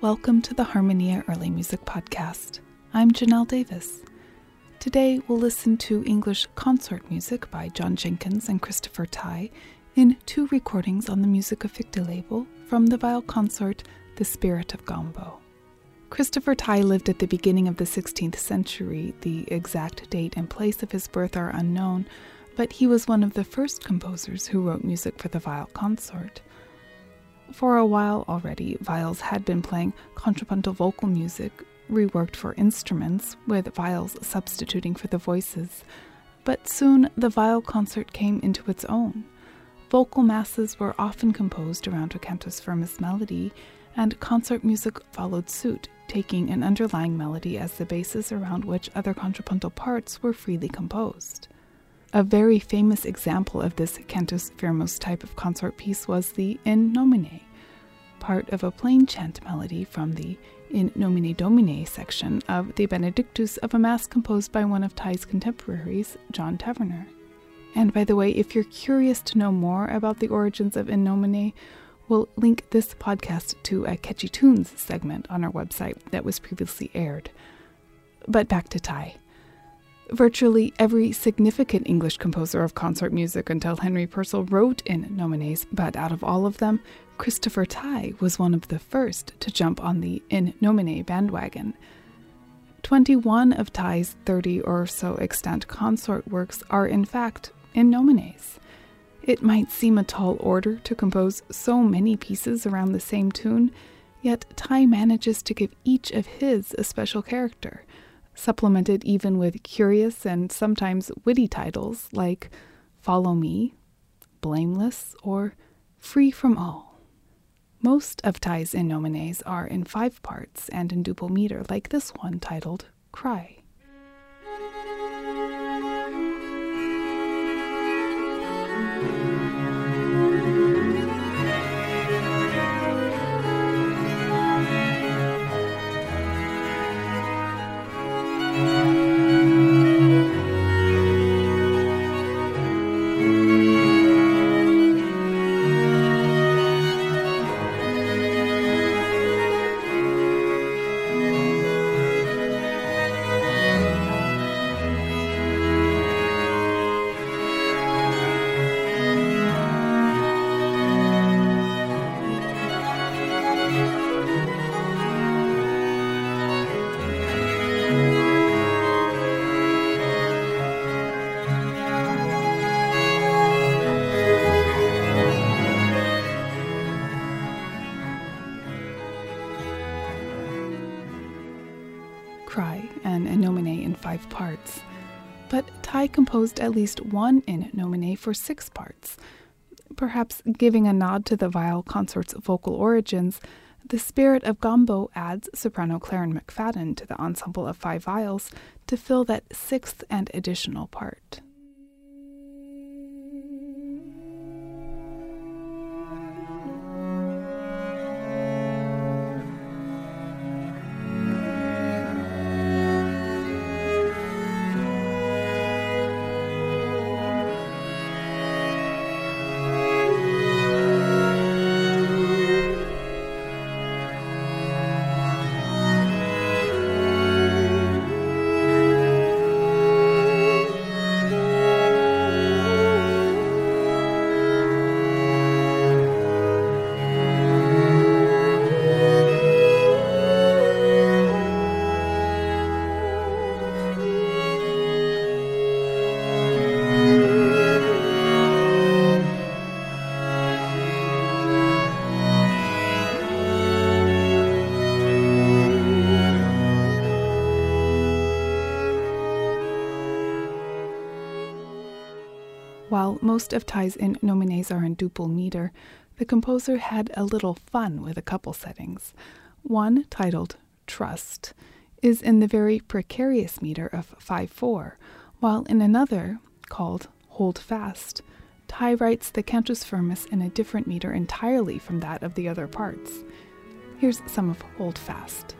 Welcome to the Harmonia Early Music Podcast. I'm Janelle Davis. Today we'll listen to English consort music by John Jenkins and Christopher Tye in two recordings on the Musica Ficta label from the viol consort The Spirit of Gambo. Christopher Tye lived at the beginning of the 16th century. The exact date and place of his birth are unknown, but he was one of the first composers who wrote music for the viol consort. For a while already, viols had been playing contrapuntal vocal music, reworked for instruments, with viols substituting for the voices. But soon the viol consort came into its own. Vocal masses were often composed around a cantus firmus melody, and consort music followed suit, taking an underlying melody as the basis around which other contrapuntal parts were freely composed. A very famous example of this cantus firmus type of consort piece was the In Nomine, part of a plain chant melody from the In Nomine Domini section of the Benedictus of a Mass composed by one of Tye's contemporaries, John Taverner. And by the way, if you're curious to know more about the origins of In Nomine, we'll link this podcast to a Catchy Tunes segment on our website that was previously aired. But back to Tye. Virtually every significant English composer of consort music until Henry Purcell wrote in nomines, but out of all of them, Christopher Tye was one of the first to jump on the in nomine bandwagon. 21 of Tye's 30 or so extant consort works are in fact in nomines. It might seem a tall order to compose so many pieces around the same tune, yet Tye manages to give each of his a special character supplemented even with curious and sometimes witty titles like Follow Me, Blameless, or Free from All. Most of Tye's in are in five parts and in duple meter, like this one titled. Cry Nomine in five parts. But Tye composed at least one in nomine for six parts. Perhaps giving a nod to the viol consort's vocal origins, the spirit of Gambo adds soprano Claron McFadden to the ensemble of five viols to fill that sixth and additional part. Most of Tye's in nomines are in duple meter, the composer had a little fun with a couple settings. One, titled Trust, is in the very precarious meter of 5 4, while in another, called Hold Fast, Tye writes the cantus firmus in a different meter entirely from that of the other parts. Here's some of Hold Fast.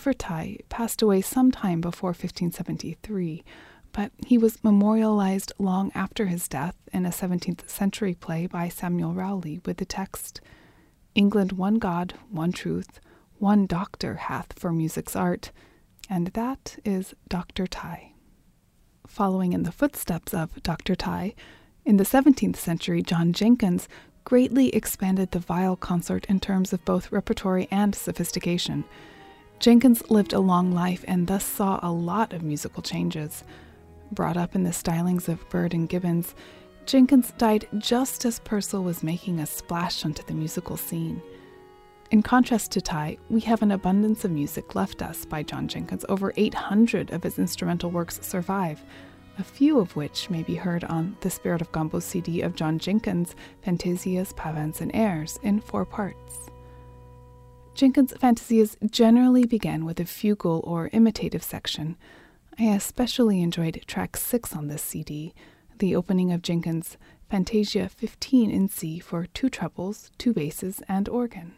Christopher Tye passed away sometime before 1573, but he was memorialized long after his death in a 17th century play by Samuel Rowley with the text England one God, one truth, one doctor hath for music's art, and that is Dr. Tye. Following in the footsteps of Dr. Tye, in the 17th century, John Jenkins greatly expanded the viol consort in terms of both repertory and sophistication. Jenkins lived a long life and thus saw a lot of musical changes. Brought up in the stylings of Byrd and Gibbons, Jenkins died just as Purcell was making a splash onto the musical scene. In contrast to Tye, we have an abundance of music left us by John Jenkins. Over 800 of his instrumental works survive, a few of which may be heard on the Spirit of Gambo CD of John Jenkins' Fantasias, Pavans, and Airs in four parts. Jenkins' fantasias generally begin with a fugal or imitative section. I especially enjoyed track 6 on this CD, the opening of Jenkins' Fantasia 15 in C for two trebles, two basses, and organ.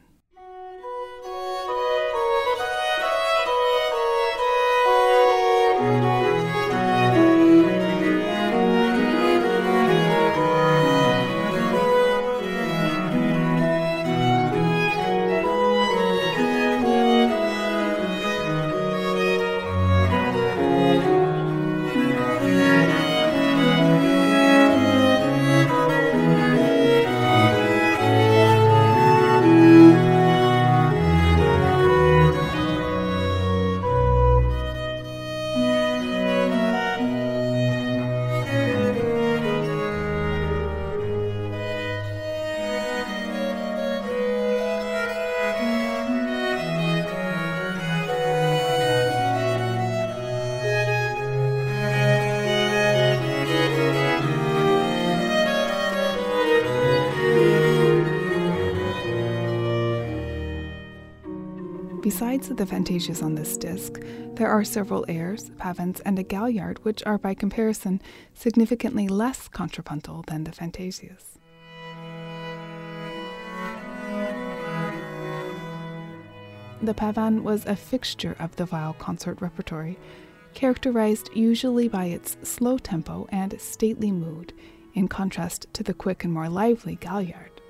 Besides the fantasias on this disc, there are several airs, pavans, and a galliard, which are by comparison significantly less contrapuntal than the fantasias. The pavan was a fixture of the viol consort repertory, characterized usually by its slow tempo and stately mood, in contrast to the quick and more lively galliard.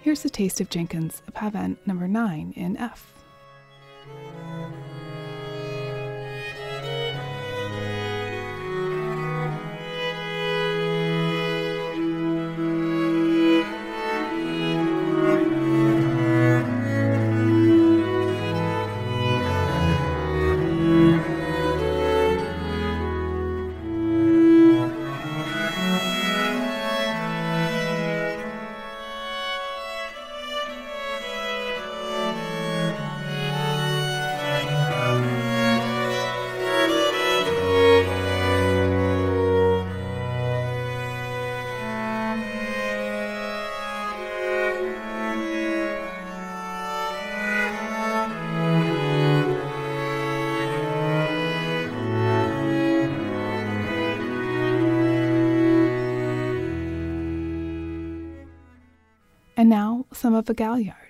Here's a taste of Jenkins' Pavan number 9 in F. some of a galliard.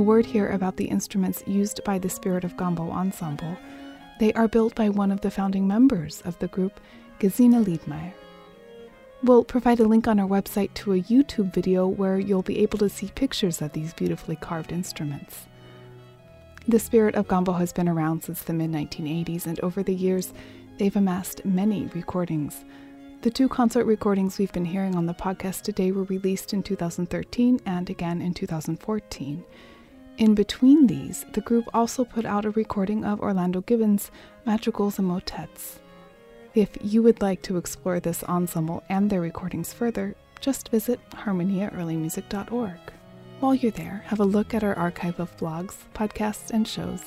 A word here about the instruments used by the Spirit of Gambo Ensemble. They are built by one of the founding members of the group, Gesine Liedmeier. We'll provide a link on our website to a YouTube video where you'll be able to see pictures of these beautifully carved instruments. The Spirit of Gambo has been around since the mid 1980s, and over the years, they've amassed many recordings. The two consort recordings we've been hearing on the podcast today were released in 2013 and again in 2014. In between these, the group also put out a recording of Orlando Gibbons' Madrigals and Motets. If you would like to explore this ensemble and their recordings further, just visit harmoniaearlymusic.org. While you're there, have a look at our archive of blogs, podcasts, and shows,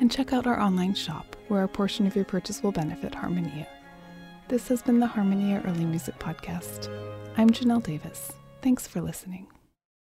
and check out our online shop, where a portion of your purchase will benefit Harmonia. This has been the Harmonia Early Music Podcast. I'm Janelle Davis. Thanks for listening.